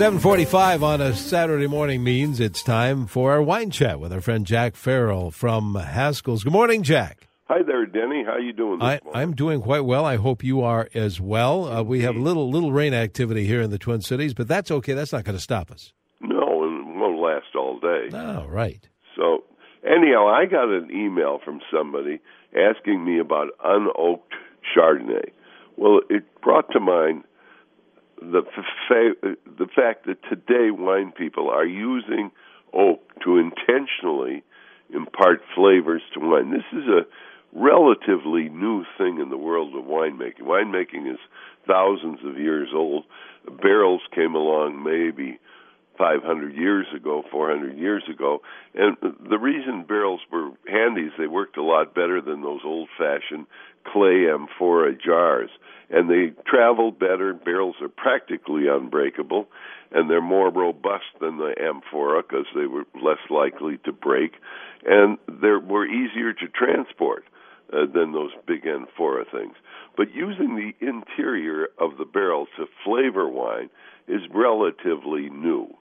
745 on a Saturday morning means it's time for our wine chat with our friend Jack Farrell from Haskell's. Good morning, Jack. Hi there, Denny. How are you doing I, I'm doing quite well. I hope you are as well. Uh, we have little little rain activity here in the Twin Cities, but that's okay. That's not going to stop us. No, and it won't last all day. Oh, right. So, anyhow, I got an email from somebody asking me about unoaked Chardonnay. Well, it brought to mind the fa- the fact that today wine people are using oak to intentionally impart flavors to wine. This is a relatively new thing in the world of winemaking. Winemaking is thousands of years old. Barrels came along maybe 500 years ago, 400 years ago. And the reason barrels were handy is they worked a lot better than those old fashioned clay amphora jars. And they travel better. Barrels are practically unbreakable, and they're more robust than the amphora because they were less likely to break, and they were easier to transport uh, than those big amphora things. But using the interior of the barrel to flavor wine is relatively new.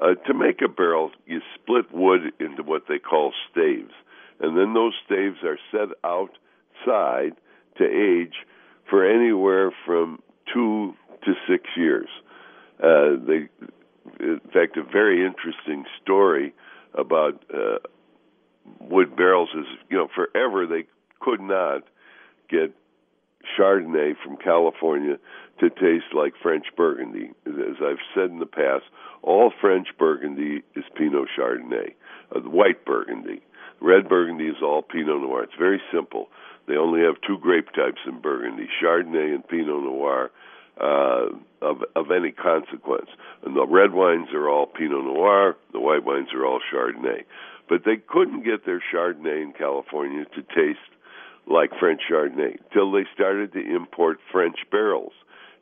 Uh, to make a barrel, you split wood into what they call staves, and then those staves are set outside to age for anywhere from two to six years. Uh, they, in fact, a very interesting story about uh, wood barrels is, you know, forever they could not get Chardonnay from California to taste like French Burgundy. As I've said in the past, all French Burgundy is Pinot Chardonnay, uh, white Burgundy. Red Burgundy is all Pinot Noir. It's very simple. They only have two grape types in Burgundy: Chardonnay and Pinot Noir. Uh, of of any consequence, and the red wines are all Pinot Noir. The white wines are all Chardonnay, but they couldn't get their Chardonnay in California to taste like French Chardonnay till they started to import French barrels,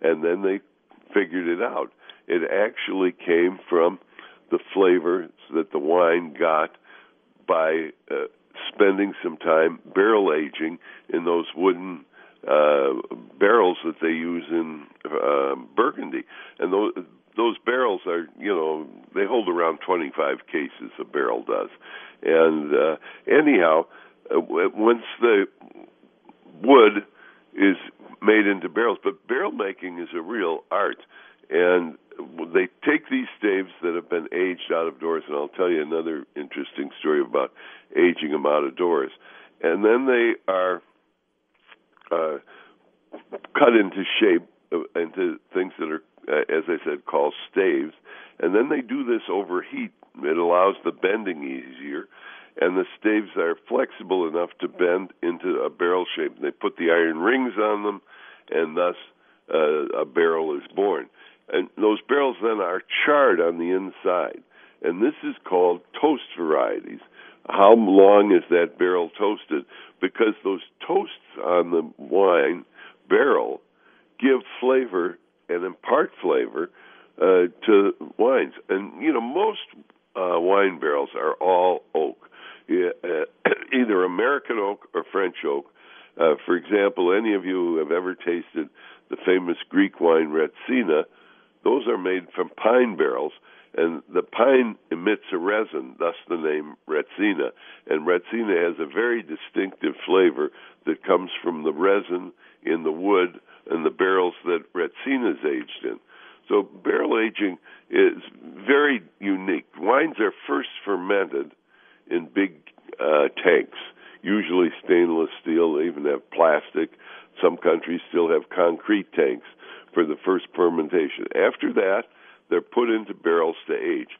and then they figured it out. It actually came from the flavors that the wine got by uh, spending some time barrel aging in those wooden uh, barrels that they use in uh, Burgundy, and those those barrels are you know they hold around 25 cases a barrel does, and uh, anyhow, uh, once the wood is made into barrels, but barrel making is a real art, and they take these staves that have been aged out of doors, and I'll tell you another interesting story about aging them out of doors, and then they are uh, cut into shape uh, into things that are, uh, as I said, called staves, and then they do this over heat. It allows the bending easier, and the staves are flexible enough to bend into a barrel shape. They put the iron rings on them, and thus uh, a barrel is born. And those barrels then are charred on the inside, and this is called toast varieties. How long is that barrel toasted? Because those toasts on the wine barrel give flavor and impart flavor uh, to wines. And you know, most uh, wine barrels are all oak uh, either American oak or French oak. Uh, for example, any of you who have ever tasted the famous Greek wine Retsina, those are made from pine barrels, and the pine emits a resin, thus the name Retsina. And Retsina has a very distinctive flavor that comes from the resin in the wood and the barrels that Retsina is aged in. So barrel aging is very unique. Wines are first fermented in big uh, tanks, usually stainless steel. They even have plastic. Some countries still have concrete tanks for the first fermentation. After that, they're put into barrels to age.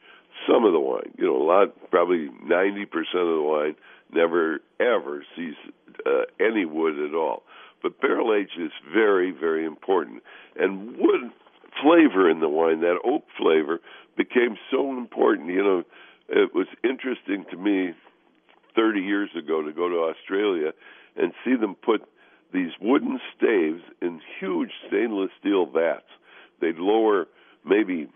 Some of the wine, you know, a lot, probably 90% of the wine never ever sees uh, any wood at all. But barrel age is very, very important. And wood flavor in the wine, that oak flavor, became so important. You know, it was interesting to me 30 years ago to go to Australia and see them put these wooden staves in huge stainless steel vats. They'd lower maybe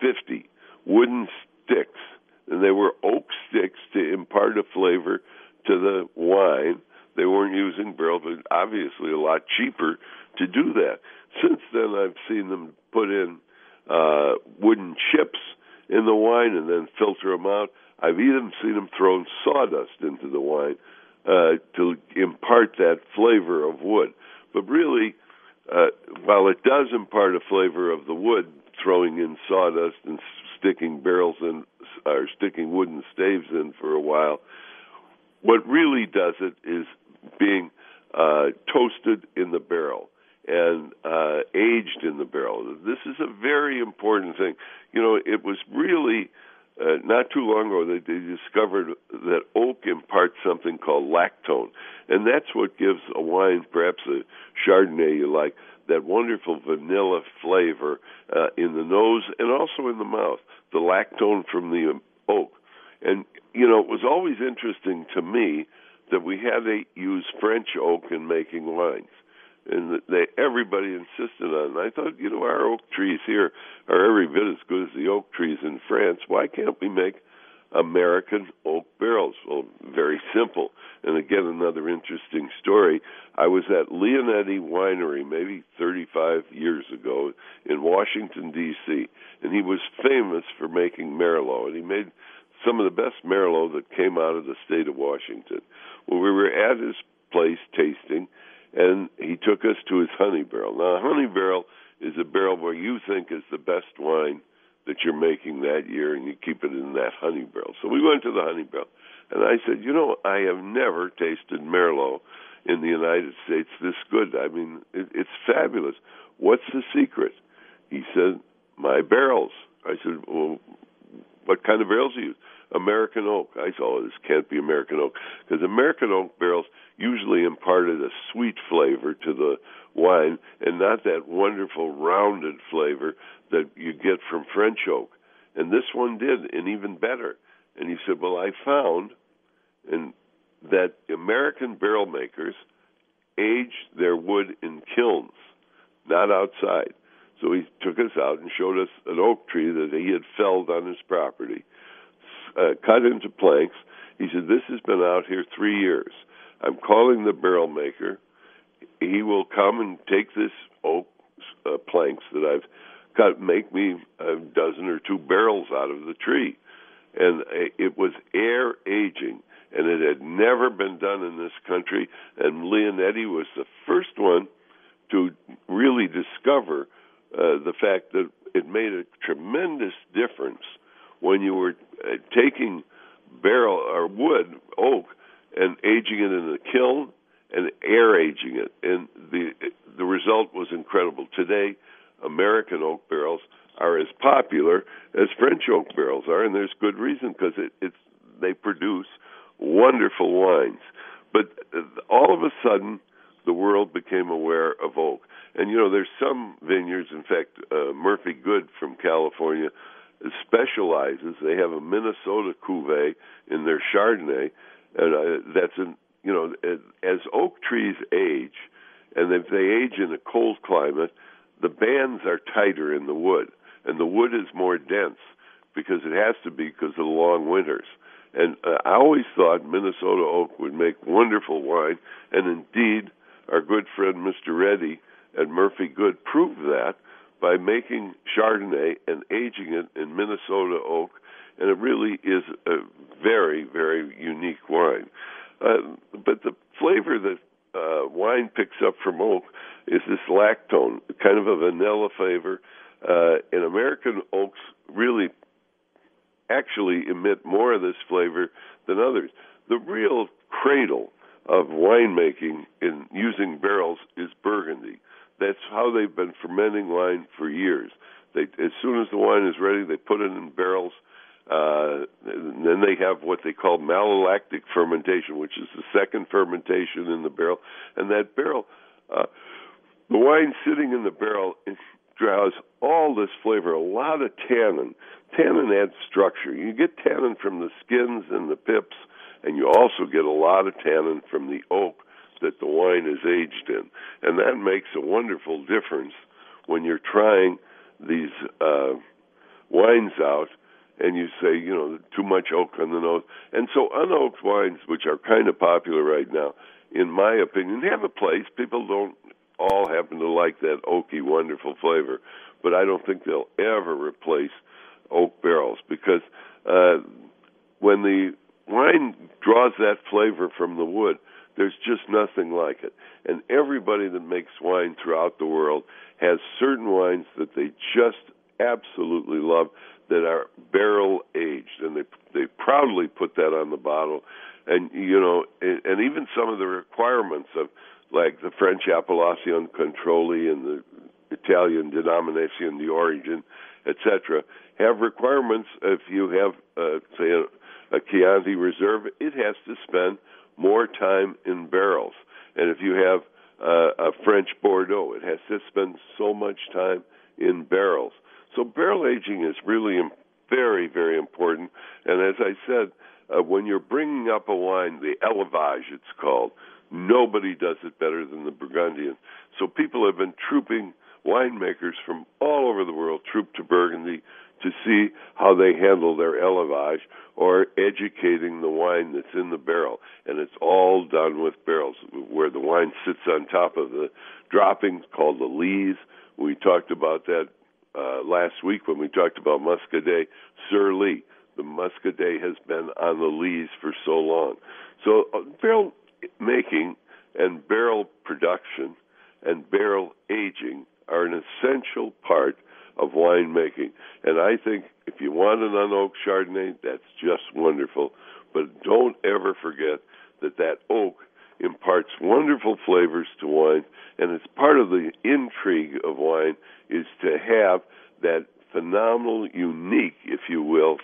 50 wooden sticks, and they were oak sticks to impart a flavor to the wine. They weren't using barrels, but obviously a lot cheaper to do that. Since then, I've seen them put in uh, wooden chips in the wine and then filter them out. I've even seen them throwing sawdust into the wine uh, to impart that flavor of wood. But really, uh, while it does impart a flavor of the wood, throwing in sawdust and sticking barrels in or sticking wooden staves in for a while, what really does it is being uh, toasted in the barrel and uh, aged in the barrel. This is a very important thing. You know, it was really uh, not too long ago that they discovered that oak imparts something called lactone, and that's what gives a wine, perhaps a Chardonnay you like, that wonderful vanilla flavor uh, in the nose and also in the mouth. The lactone from the oak, and you know, it was always interesting to me that we had to use French oak in making wines and they everybody insisted on. it. I thought, you know, our oak trees here are every bit as good as the oak trees in France. Why can't we make American oak barrels? Well, very simple. And again, another interesting story. I was at Leonetti Winery maybe 35 years ago in Washington D.C., and he was famous for making Merlot, and he made some of the best Merlot that came out of the state of Washington. Well, we were at his place tasting and he took us to his honey barrel. Now, a honey barrel is a barrel where you think is the best wine that you're making that year, and you keep it in that honey barrel. So we went to the honey barrel, and I said, you know, I have never tasted Merlot in the United States this good. I mean, it, it's fabulous. What's the secret? He said, my barrels. I said, well, what kind of barrels do you use? American oak. I said, oh, this can't be American oak because American oak barrels usually imparted a sweet flavor to the wine and not that wonderful rounded flavor that you get from French oak. And this one did, and even better. And he said, well, I found and that American barrel makers age their wood in kilns, not outside. So he took us out and showed us an oak tree that he had felled on his property uh, cut into planks. He said, This has been out here three years. I'm calling the barrel maker. He will come and take this oak uh, planks that I've cut, make me a dozen or two barrels out of the tree. And it was air aging, and it had never been done in this country. And Leonetti was the first one to really discover uh, the fact that it made a tremendous difference when you were uh, taking barrel or wood oak and aging it in a kiln and air aging it, and the the result was incredible. Today, American oak barrels are as popular as French oak barrels are, and there's good reason because it, it's they produce wonderful wines. But uh, all of a sudden, the world became aware of oak. And you know, there's some vineyards. In fact, uh, Murphy-Goode from California specializes. They have a Minnesota cuvee in their Chardonnay, and uh, that's an you know as oak trees age, and if they age in a cold climate, the bands are tighter in the wood, and the wood is more dense because it has to be because of the long winters. And uh, I always thought Minnesota oak would make wonderful wine, and indeed, our good friend Mr. Ready at Murphy-Goode proved that by making Chardonnay and aging it in Minnesota oak, and it really is a very, very unique wine. Uh, but the flavor that uh, wine picks up from oak is this lactone, kind of a vanilla flavor. Uh, and American oaks really actually emit more of this flavor than others. The real cradle of winemaking in using barrels is Burgundy. That's how they've been fermenting wine for years. They, as soon as the wine is ready, they put it in barrels. Uh, and then they have what they call malolactic fermentation, which is the second fermentation in the barrel. And that barrel, uh, the wine sitting in the barrel, draws all this flavor, a lot of tannin. Tannin adds structure. You get tannin from the skins and the pips, and you also get a lot of tannin from the oak that the wine is aged in. And that makes a wonderful difference when you're trying these uh, wines out and you say, you know, too much oak on the nose. And so unoaked wines, which are kind of popular right now, in my opinion, have a place. People don't all happen to like that oaky, wonderful flavor. but I don't think they'll ever replace oak barrels because uh, when the wine draws that flavor from the wood, there's just nothing like it. And everybody that makes wine throughout the world has certain wines that they just absolutely love that are barrel aged, and they they proudly put that on the bottle. And you know, and, and even some of the requirements of like the French Appellation Contrôlée and the Italian Denomination d'Origine, etc., have requirements. If you have, uh, say, a, a Chianti Reserve, it has to spend more time in barrels. And if you have uh, a French Bordeaux, it has to spend so much time in barrels. So barrel aging is really very, very important. And as I said, uh, when you're bringing up a wine, the élevage it's called, nobody does it better than the Burgundian. So people have been trooping winemakers from all over the world troop to Burgundy to see how they handle their élevage or educating the wine that's in the barrel. And it's all done with barrels where the wine sits on top of the droppings called the lees. We talked about that uh, last week when we talked about Muscadet Sur Lie. The Muscadet has been on the lees for so long. So uh, barrel making and barrel production and barrel aging are an essential part of winemaking. And I think if you want an unoaked Chardonnay, that's just wonderful. But don't ever forget that that oak imparts wonderful flavors to wine, and it's part of the intrigue of wine is to have that phenomenal, unique, if you will,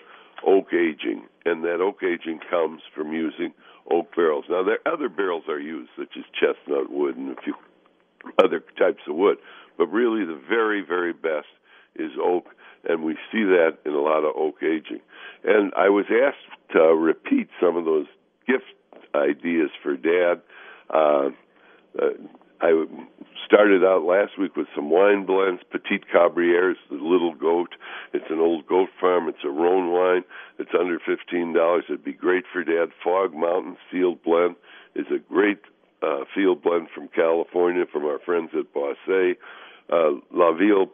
oak aging. And that oak aging comes from using oak barrels. Now, there other barrels are used, such as chestnut wood and a few other types of wood, but really the very, very best is oak, and we see that in a lot of oak aging. And I was asked to repeat some of those gift ideas for Dad. Uh, uh, I started out last week with some wine blends. Petite Cabrières, the little goat. It's an old goat farm. It's a Rhone wine. It's under fifteen dollars. It'd be great for Dad. Fog Mountain Field Blend is a great uh, field blend from California from our friends at Bossé. Uh, La Ville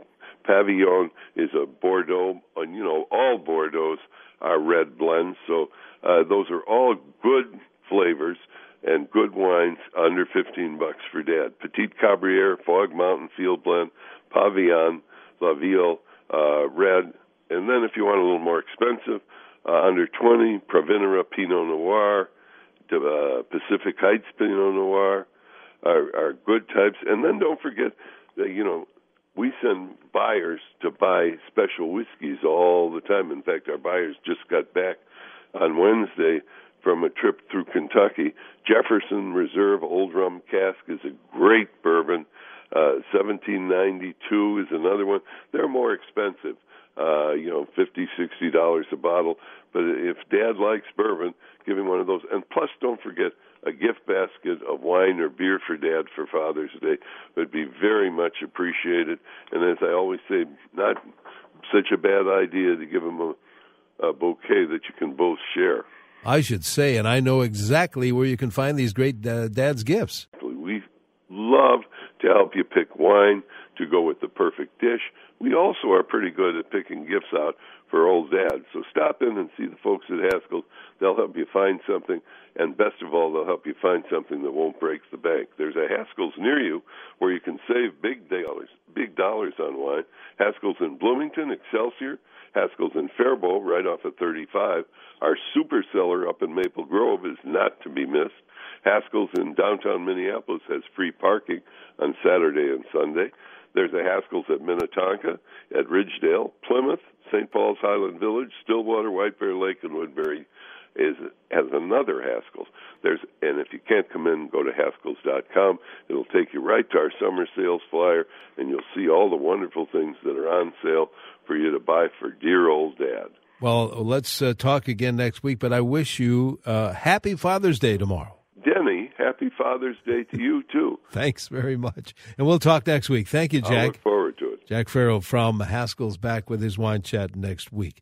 Pavillon is a Bordeaux, and you know all Bordeaux's are red blends, so uh, those are all good flavors and good wines under 15 bucks for dad. Petite Cabriere, Fog Mountain Field Blend, Pavillon, La Ville, uh, Red, and then if you want a little more expensive, uh, under 20, Provenera Pinot Noir, uh, Pacific Heights Pinot Noir are, are good types. And then don't forget that, you know, we send buyers to buy special whiskeys all the time. In fact, our buyers just got back on Wednesday from a trip through Kentucky. Jefferson Reserve Old Rum Cask is a great bourbon. Uh, 1792 is another one. They're more expensive, uh, you know, fifty, sixty dollars a bottle. But if Dad likes bourbon, give him one of those. And plus, don't forget a gift basket of wine or beer for Dad for Father's Day would be very much appreciated. And as I always say, not such a bad idea to give him a, a bouquet that you can both share. I should say, and I know exactly where you can find these great uh, dad's gifts. We love to help you pick wine to go with the perfect dish. We also are pretty good at picking gifts out for old dad. So stop in and see the folks at Haskell's. They'll help you find something, and best of all, they'll help you find something that won't break the bank. There's a Haskell's near you where you can save big dollars, big dollars on wine. Haskell's in Bloomington, Excelsior, Haskell's in Faribault, right off of 35. Our super cellar up in Maple Grove is not to be missed. Haskell's in downtown Minneapolis has free parking on Saturday and Sunday. There's a Haskell's at Minnetonka, at Ridgedale, Plymouth, St. Paul's Highland Village, Stillwater, White Bear Lake, and Woodbury is has another Haskell's. There's and if you can't come in, go to Haskells.com. It'll take you right to our summer sales flyer, and you'll see all the wonderful things that are on sale for you to buy for dear old dad. Well, let's uh, talk again next week. But I wish you uh, happy Father's Day tomorrow. Happy Father's Day to you too. Thanks very much, and we'll talk next week. Thank you, Jack. I look forward to it. Jack Farrell from Haskell's back with his wine chat next week.